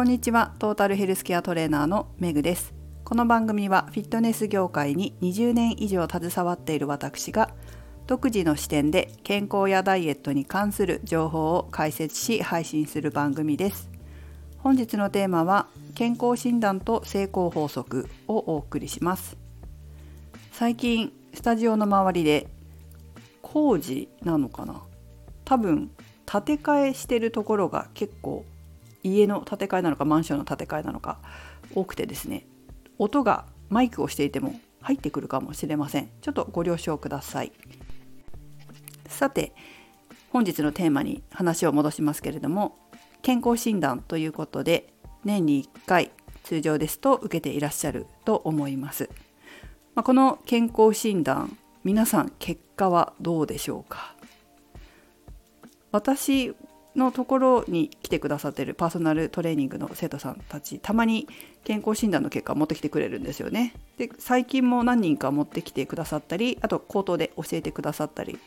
こんにちは。トータルヘルスケアトレーナーのメグです。この番組はフィットネス業界に20年以上携わっている私が独自の視点で健康やダイエットに関する情報を解説し配信する番組です。本日のテーマは健康診断と成功法則をお送りします。最近スタジオの周りで工事なのかな？多分建て替えしてるところが結構家の建て替えなのかマンションの建て替えなのか多くてですね音がマイクをしていても入ってくるかもしれません。ちょっとご了承ください。さて本日のテーマに話を戻しますけれども健康診断ということで年に1回通常ですと受けていらっしゃると思います、まあ、この健康診断皆さん結果はどうでしょうか？私のところに来てくださってるパーソナルトレーニングの生徒さんたちたまに健康診断の結果を持ってきてくれるんですよね。で最近も何人か持ってきてくださったりあと口頭で教えてくださったり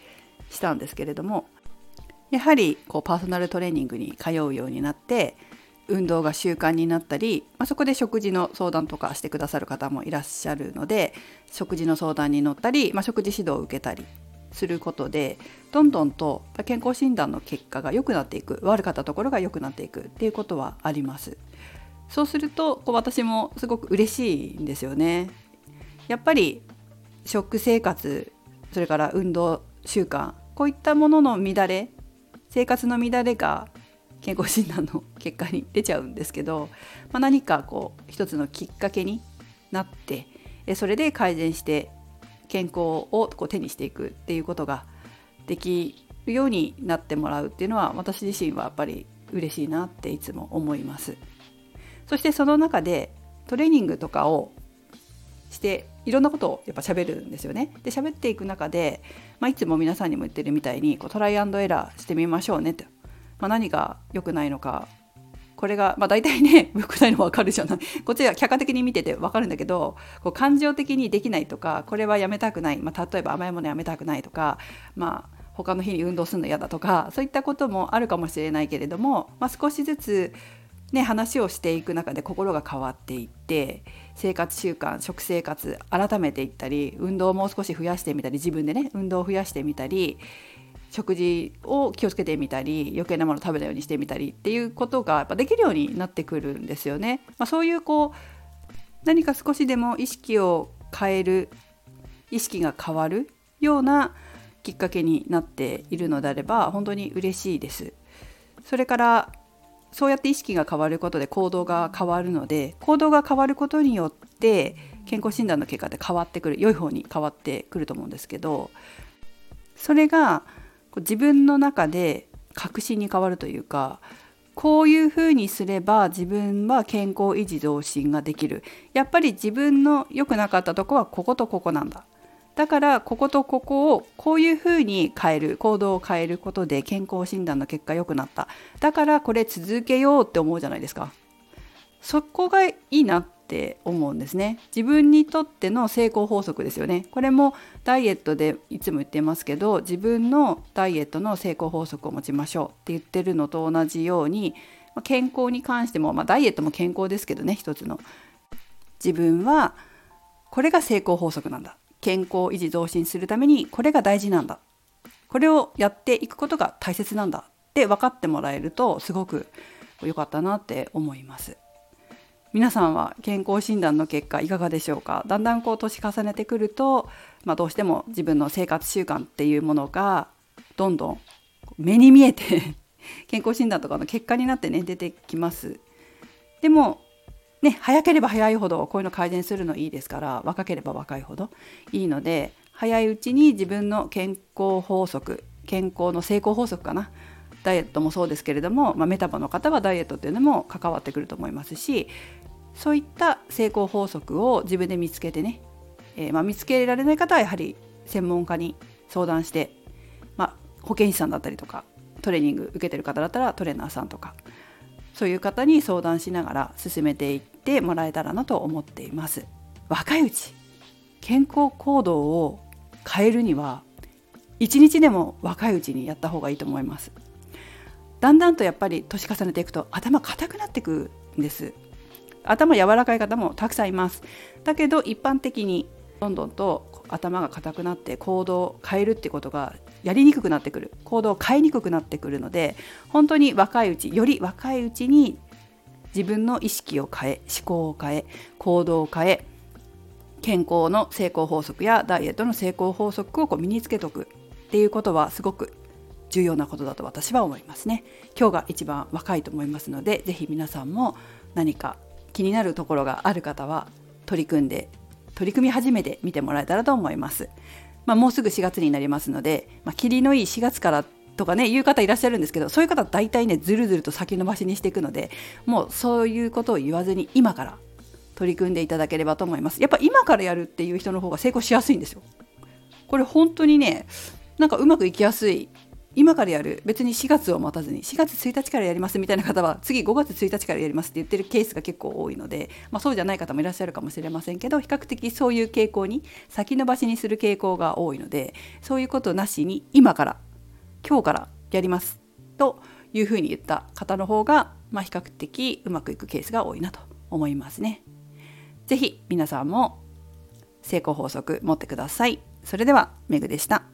したんですけれどもやはりこうパーソナルトレーニングに通うようになって運動が習慣になったり、まあ、そこで食事の相談とかしてくださる方もいらっしゃるので食事の相談に乗ったり、まあ、食事指導を受けたりすることでどんどんと健康診断の結果が良くなっていく悪かったところが良くなっていくっていうことはあります。そうするとこう私もすごく嬉しいんですよね。やっぱり食生活それから運動習慣こういったものの乱れ生活の乱れが健康診断の結果に出ちゃうんですけど、まあ、何かこう一つのきっかけになってそれで改善して健康をこう手にしていくっていうことができるようになってもらうっていうのは私自身はやっぱり嬉しいなっていつも思います。そしてその中でトレーニングとかをしていろんなことをやっぱ喋るんですよね。で喋っていく中で、まあ、いつも皆さんにも言ってるみたいにこうトライアンドエラーしてみましょうねって、まあ、何が良くないのかこれが、まあ、大体ね 良くないの分かるじゃない。こっちは客観的に見てて分かるんだけどこう感情的にできないとかこれはやめたくない、まあ、例えば甘いものやめたくないとかまあ他の日に運動するの嫌だとかそういったこともあるかもしれないけれども、まあ、少しずつ、ね、話をしていく中で心が変わっていって生活習慣食生活改めていったり運動をもう少し増やしてみたり自分でね運動を増やしてみたり食事を気をつけてみたり余計なもの食べないようにしてみたりっていうことがやっぱできるようになってくるんですよね。まあ、そういうこう何か少しでも意識を変える意識が変わるようなきっかけになっているのであれば本当に嬉しいです。それからそうやって意識が変わることで行動が変わるので行動が変わることによって健康診断の結果って変わってくる良い方に変わってくると思うんですけどそれが自分の中で確信に変わるというかこういうふうにすれば自分は健康維持増進ができる。やっぱり自分の良くなかったとこはこことここなんだ。だからこことここをこういうふうに変える行動を変えることで健康診断の結果良くなった。だからこれ続けようって思うじゃないですか。そこがいいなって思うんですね。自分にとっての成功法則ですよね。これもダイエットでいつも言ってますけど自分のダイエットの成功法則を持ちましょうって言ってるのと同じように健康に関しても、まあ、ダイエットも健康ですけどね一つの。自分はこれが成功法則なんだ。健康維持増進するためにこれが大事なんだ。これをやっていくことが大切なんだって分かってもらえるとすごく良かったなって思います。皆さんは健康診断の結果いかがでしょうか？だんだんこう年重ねてくると、まあ、どうしても自分の生活習慣っていうものがどんどん目に見えて 健康診断とかの結果になってね出てきます。でもね早ければ早いほどこういうの改善するのいいですから若ければ若いほどいいので早いうちに自分の健康法則健康の成功法則かなダイエットもそうですけれども、まあ、メタボの方はダイエットっていうのも関わってくると思いますしそういった成功法則を自分で見つけてね、えー、まあ、見つけられない方はやはり専門家に相談して、まあ、保健師さんだったりとかトレーニング受けてる方だったらトレーナーさんとかそういう方に相談しながら進めていってもらえたらなと思っています。若いうち健康行動を変えるには一日でも若いうちにやった方がいいと思います。だんだんとやっぱり年重ねていくと頭固くなっていくんです。頭柔らかい方もたくさんいますだけど一般的にどんどんと頭が硬くなって行動を変えるってことがやりにくくなってくる行動を変えにくくなってくるので本当に若いうちより若いうちに自分の意識を変え思考を変え行動を変え健康の成功法則やダイエットの成功法則をこう身につけとくっていうことはすごく重要なことだと私は思いますね。今日が一番若いと思いますので是非皆さんも何か気になるところがある方は取り組んで取り組み始めてみてもらえたらと思います。まあ、もうすぐ4月になりますので、まあ、霧のいい4月からとかね言う方いらっしゃるんですけどそういう方は大体ねずるずると先延ばしにしていくのでもうそういうことを言わずに今から取り組んでいただければと思いますやっぱ今からやるっていう人の方が成功しやすいんですよこれ本当にねなんかうまくいきやすい今からやる別に4月を待たずに4月1日からやりますみたいな方は次5月1日からやりますって言ってるケースが結構多いので、まあ、そうじゃない方もいらっしゃるかもしれませんけど比較的そういう傾向に先延ばしにする傾向が多いのでそういうことなしに今から今日からやりますというふうに言った方の方が、まあ、比較的うまくいくケースが多いなと思いますね。是非皆さんも成功法則持ってください。それではメグでした。